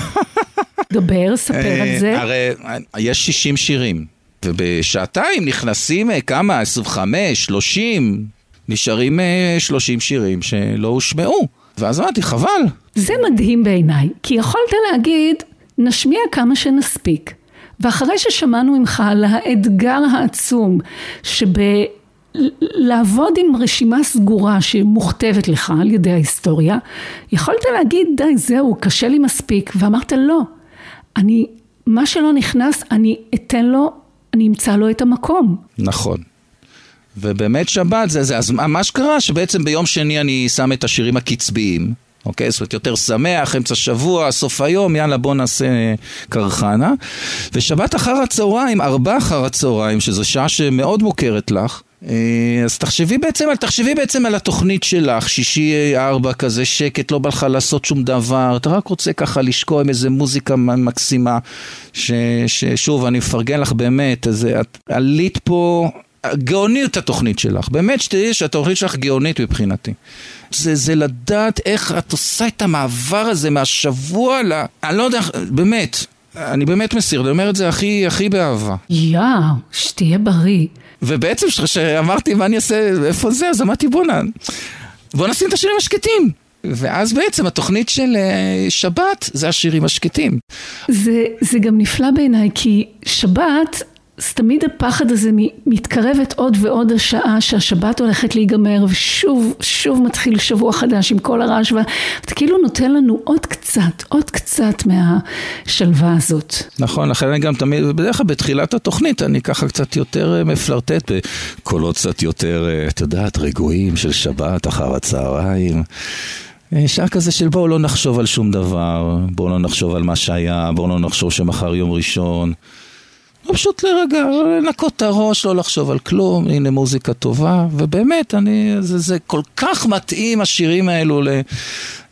דבר, <laughs> ספר על אה, זה. הרי אה, יש 60 שירים, ובשעתיים נכנסים אה, כמה? 25, 30, נשארים אה, 30 שירים שלא הושמעו. ואז אמרתי, חבל. זה מדהים בעיניי, כי יכולת להגיד, נשמיע כמה שנספיק. ואחרי ששמענו ממך על האתגר העצום שבלעבוד עם רשימה סגורה שמוכתבת לך על ידי ההיסטוריה, יכולת להגיד, די, זהו, קשה לי מספיק, ואמרת, לא, אני, מה שלא נכנס, אני אתן לו, אני אמצא לו את המקום. נכון. ובאמת שבת זה זה, אז מה שקרה שבעצם ביום שני אני שם את השירים הקצביים, אוקיי? זאת אומרת יותר שמח, אמצע שבוע, סוף היום, יאללה בוא נעשה קרחנה. ושבת אחר הצהריים, ארבע אחר הצהריים, שזו שעה שמאוד מוכרת לך, אה, אז תחשבי בעצם, תחשבי בעצם על התוכנית שלך, שישי אה, ארבע כזה שקט, לא בא לך לעשות שום דבר, אתה רק רוצה ככה לשקוע עם איזה מוזיקה מקסימה, ששוב, אני מפרגן לך באמת, אז את עלית פה, גאונית התוכנית שלך, באמת שתדעי שהתוכנית שלך גאונית מבחינתי. זה, זה לדעת איך את עושה את המעבר הזה מהשבוע ל... אני לא יודע, באמת, אני באמת מסיר, אני אומר את זה הכי, הכי באהבה. יואו, שתהיה בריא. ובעצם כשאמרתי מה אני אעשה, איפה זה, אז אמרתי בואנה, בוא נשים את השירים השקטים. ואז בעצם התוכנית של אה, שבת זה השירים השקטים. זה, זה גם נפלא בעיניי, כי שבת, אז תמיד הפחד הזה מתקרבת עוד ועוד השעה שהשבת הולכת להיגמר, ושוב, שוב מתחיל שבוע חדש עם כל הרעש, ואתה כאילו נותן לנו עוד קצת, עוד קצת מהשלווה הזאת. נכון, לכן אני גם תמיד, בדרך כלל בתחילת התוכנית אני ככה קצת יותר אה, מפלרטט בקולות קצת יותר, אה, את יודעת, רגועים של שבת אחר הצהריים. אה, שעה כזה של בואו לא נחשוב על שום דבר, בואו לא נחשוב על מה שהיה, בואו לא נחשוב שמחר יום ראשון. פשוט להירגע, לנקות את הראש, לא לחשוב על כלום, הנה מוזיקה טובה, ובאמת, אני, זה, זה כל כך מתאים השירים האלו ל,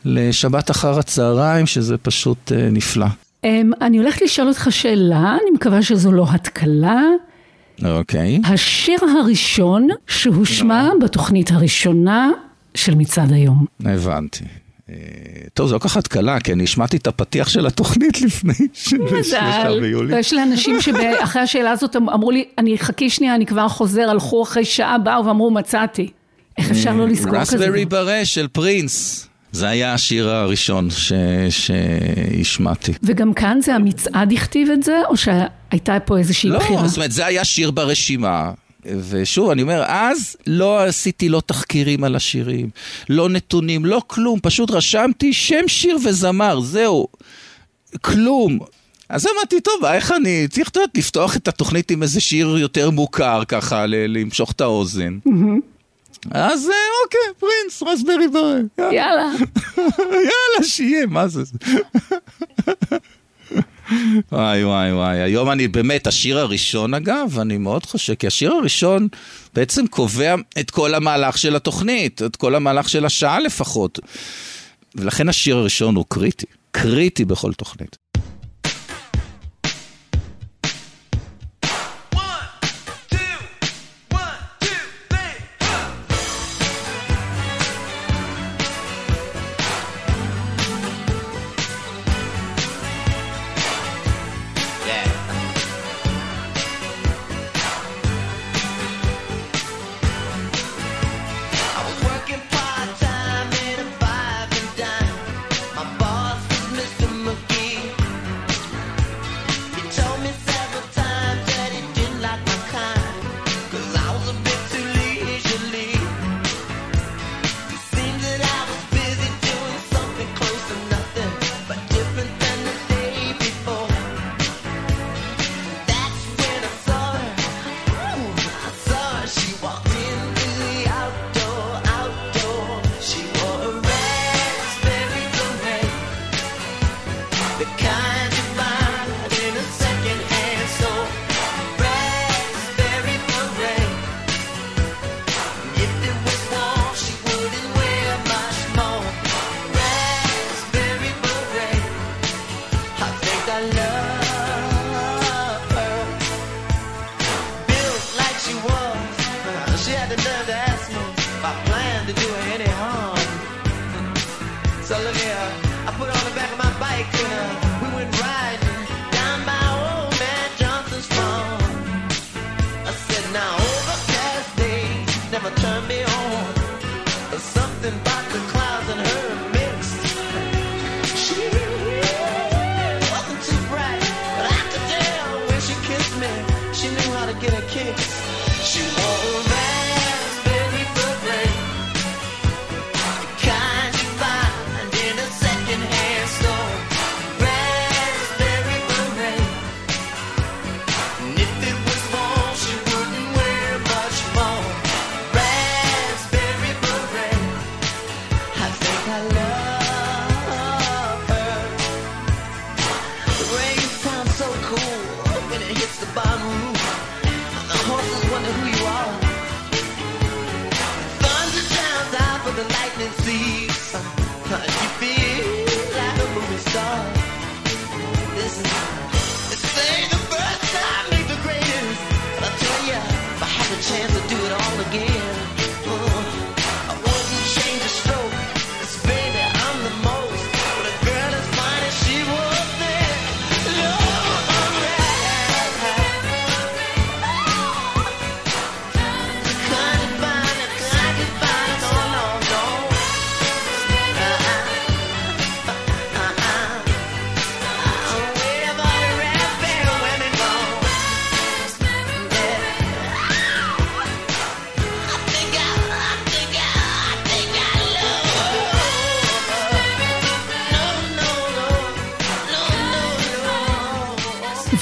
לשבת אחר הצהריים, שזה פשוט אה, נפלא. אמ, אני הולכת לשאול אותך שאלה, אני מקווה שזו לא התקלה. אוקיי. השיר הראשון שהושמע בתוכנית הראשונה של מצעד היום. הבנתי. אה, טוב, זו לא ככה התקלה, כי אני השמעתי את הפתיח של התוכנית לפני <laughs> מזל. ששלושה ביולי. ויש לאנשים שאחרי השאלה הזאת אמ- אמרו לי, אני חכי שנייה, אני כבר חוזר, הלכו אחרי שעה, באו ואמרו, מצאתי. איך אפשר לא לזכור כזה? רסברי ברה של פרינס. זה היה השיר הראשון ש- שהשמעתי. וגם כאן זה המצעד הכתיב את זה, או שהייתה פה איזושהי לא, בחירה? זאת אומרת, זה היה שיר ברשימה. ושוב, אני אומר, אז לא עשיתי לא תחקירים על השירים, לא נתונים, לא כלום, פשוט רשמתי שם שיר וזמר, זהו. כלום. אז אמרתי, טוב, איך אני צריך יודעת, לפתוח את התוכנית עם איזה שיר יותר מוכר, ככה, למשוך את האוזן. אז אה, אוקיי, פרינס, רסברי ברה. יאללה. <laughs> יאללה, שיהיה, מה זה? וואי וואי וואי, היום אני באמת, השיר הראשון אגב, אני מאוד חושב, כי השיר הראשון בעצם קובע את כל המהלך של התוכנית, את כל המהלך של השעה לפחות. ולכן השיר הראשון הוא קריטי, קריטי בכל תוכנית.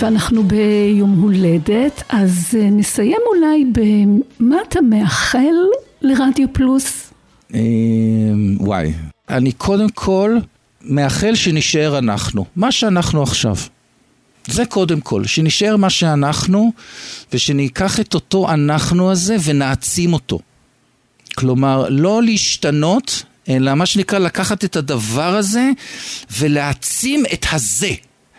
ואנחנו ביום הולדת, אז אה, נסיים אולי במה אתה מאחל לרדיו פלוס? אה, וואי. אני קודם כל מאחל שנשאר אנחנו, מה שאנחנו עכשיו. זה קודם כל, שנשאר מה שאנחנו, ושניקח את אותו אנחנו הזה ונעצים אותו. כלומר, לא להשתנות, אלא מה שנקרא לקחת את הדבר הזה ולהעצים את הזה.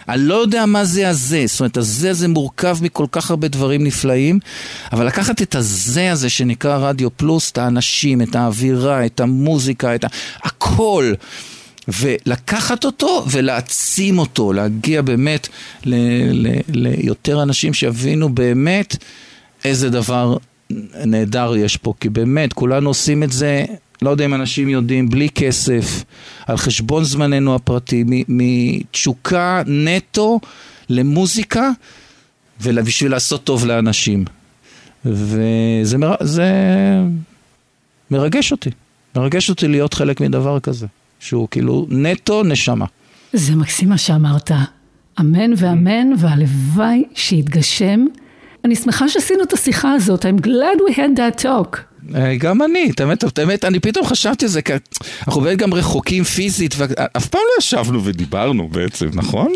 אני לא יודע מה זה הזה, זאת אומרת, הזה הזה מורכב מכל כך הרבה דברים נפלאים, אבל לקחת את הזה הזה שנקרא רדיו פלוס, את האנשים, את האווירה, את המוזיקה, את ה... הכל. ולקחת אותו ולהעצים אותו, להגיע באמת ל- ל- ליותר אנשים שיבינו באמת איזה דבר נהדר יש פה, כי באמת כולנו עושים את זה, לא יודע אם אנשים יודעים, בלי כסף, על חשבון זמננו הפרטי, מתשוקה נטו למוזיקה ובשביל לעשות טוב לאנשים. וזה מר... זה מרגש אותי, מרגש אותי להיות חלק מדבר כזה, שהוא כאילו נטו נשמה. זה מקסים מה שאמרת. אמן ואמן, והלוואי שיתגשם. אני שמחה שעשינו את השיחה הזאת, I'm glad we had that talk. אה, גם אני, את האמת, את האמת, אני פתאום חשבתי על זה, כי אנחנו באמת גם רחוקים פיזית, ואף פעם לא ישבנו ודיברנו בעצם, נכון?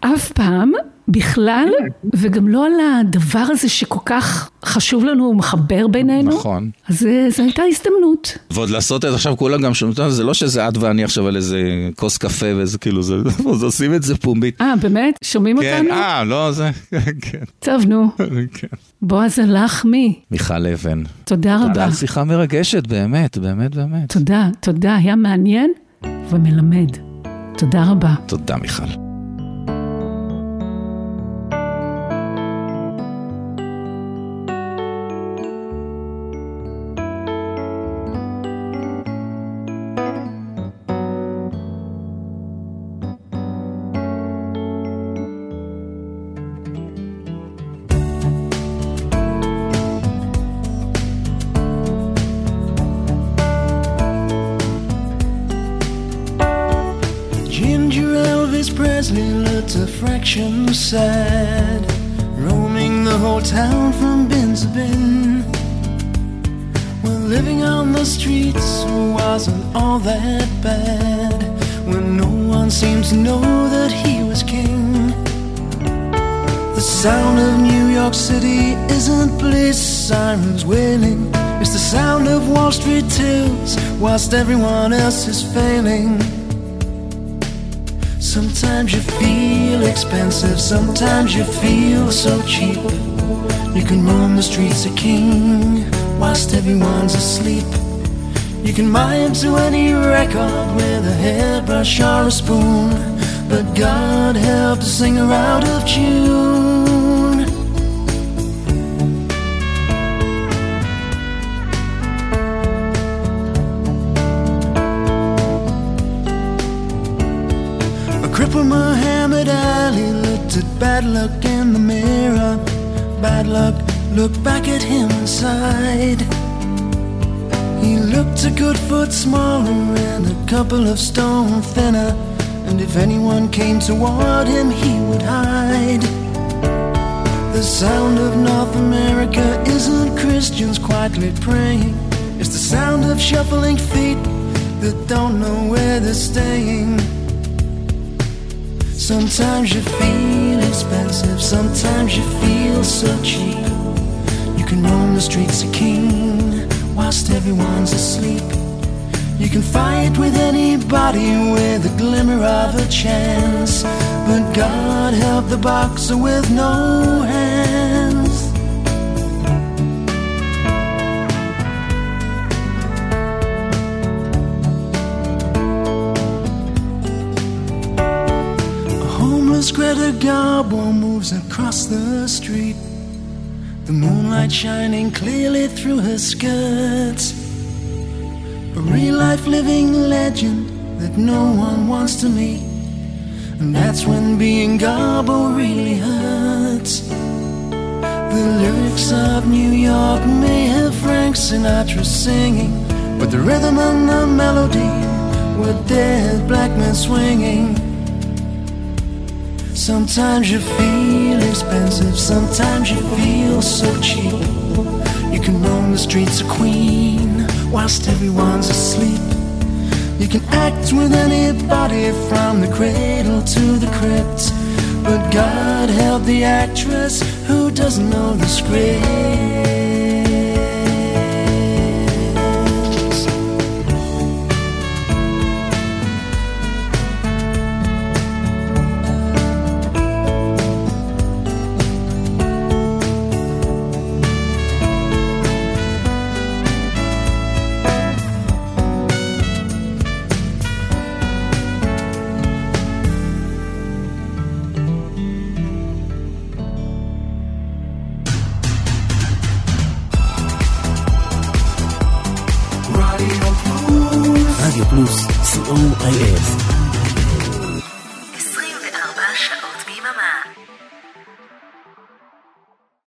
אף פעם, בכלל, וגם לא על הדבר הזה שכל כך חשוב לנו ומחבר בינינו. נכון. אז זו הייתה הזדמנות. ועוד לעשות את זה עכשיו כולם גם שומעים, זה לא שזה את ואני עכשיו על איזה כוס קפה ואיזה כאילו, זה, <laughs> אז עושים את זה פומבית. אה, באמת? שומעים כן, אותנו? אה, לא, זה, <laughs> כן, טוב, נו. כן. בועז הלך מי? מיכל אבן. תודה רבה. על שיחה מרגשת, באמת, באמת, באמת. תודה, תודה, היה מעניין ומלמד. תודה רבה. תודה, מיכל. All that bad when no one seemed to know that he was king. The sound of New York City isn't police sirens wailing, it's the sound of Wall Street tills whilst everyone else is failing. Sometimes you feel expensive, sometimes you feel so cheap. You can roam the streets a king whilst everyone's asleep. You can mime to any record with a hairbrush or a spoon. But God help the singer out of tune. A cripple Muhammad Ali looked at bad luck in the mirror. Bad luck Look back at him and sighed. He looked a good foot smaller and a couple of stone thinner. And if anyone came toward him, he would hide. The sound of North America isn't Christians quietly praying. It's the sound of shuffling feet that don't know where they're staying. Sometimes you feel expensive, sometimes you feel so cheap. You can roam the streets a king everyone's asleep. You can fight with anybody with a glimmer of a chance. But God help the boxer with no hands. A homeless Greta Garbo moves across the street. The moonlight shining clearly through her skirts. A real life living legend that no one wants to meet. And that's when being Garbo really hurts. The lyrics of New York may have Frank Sinatra singing, but the rhythm and the melody were dead black men swinging. Sometimes you feel expensive, sometimes you feel so cheap. You can roam the streets a queen whilst everyone's asleep. You can act with anybody from the cradle to the crypt. But God help the actress who doesn't know the script.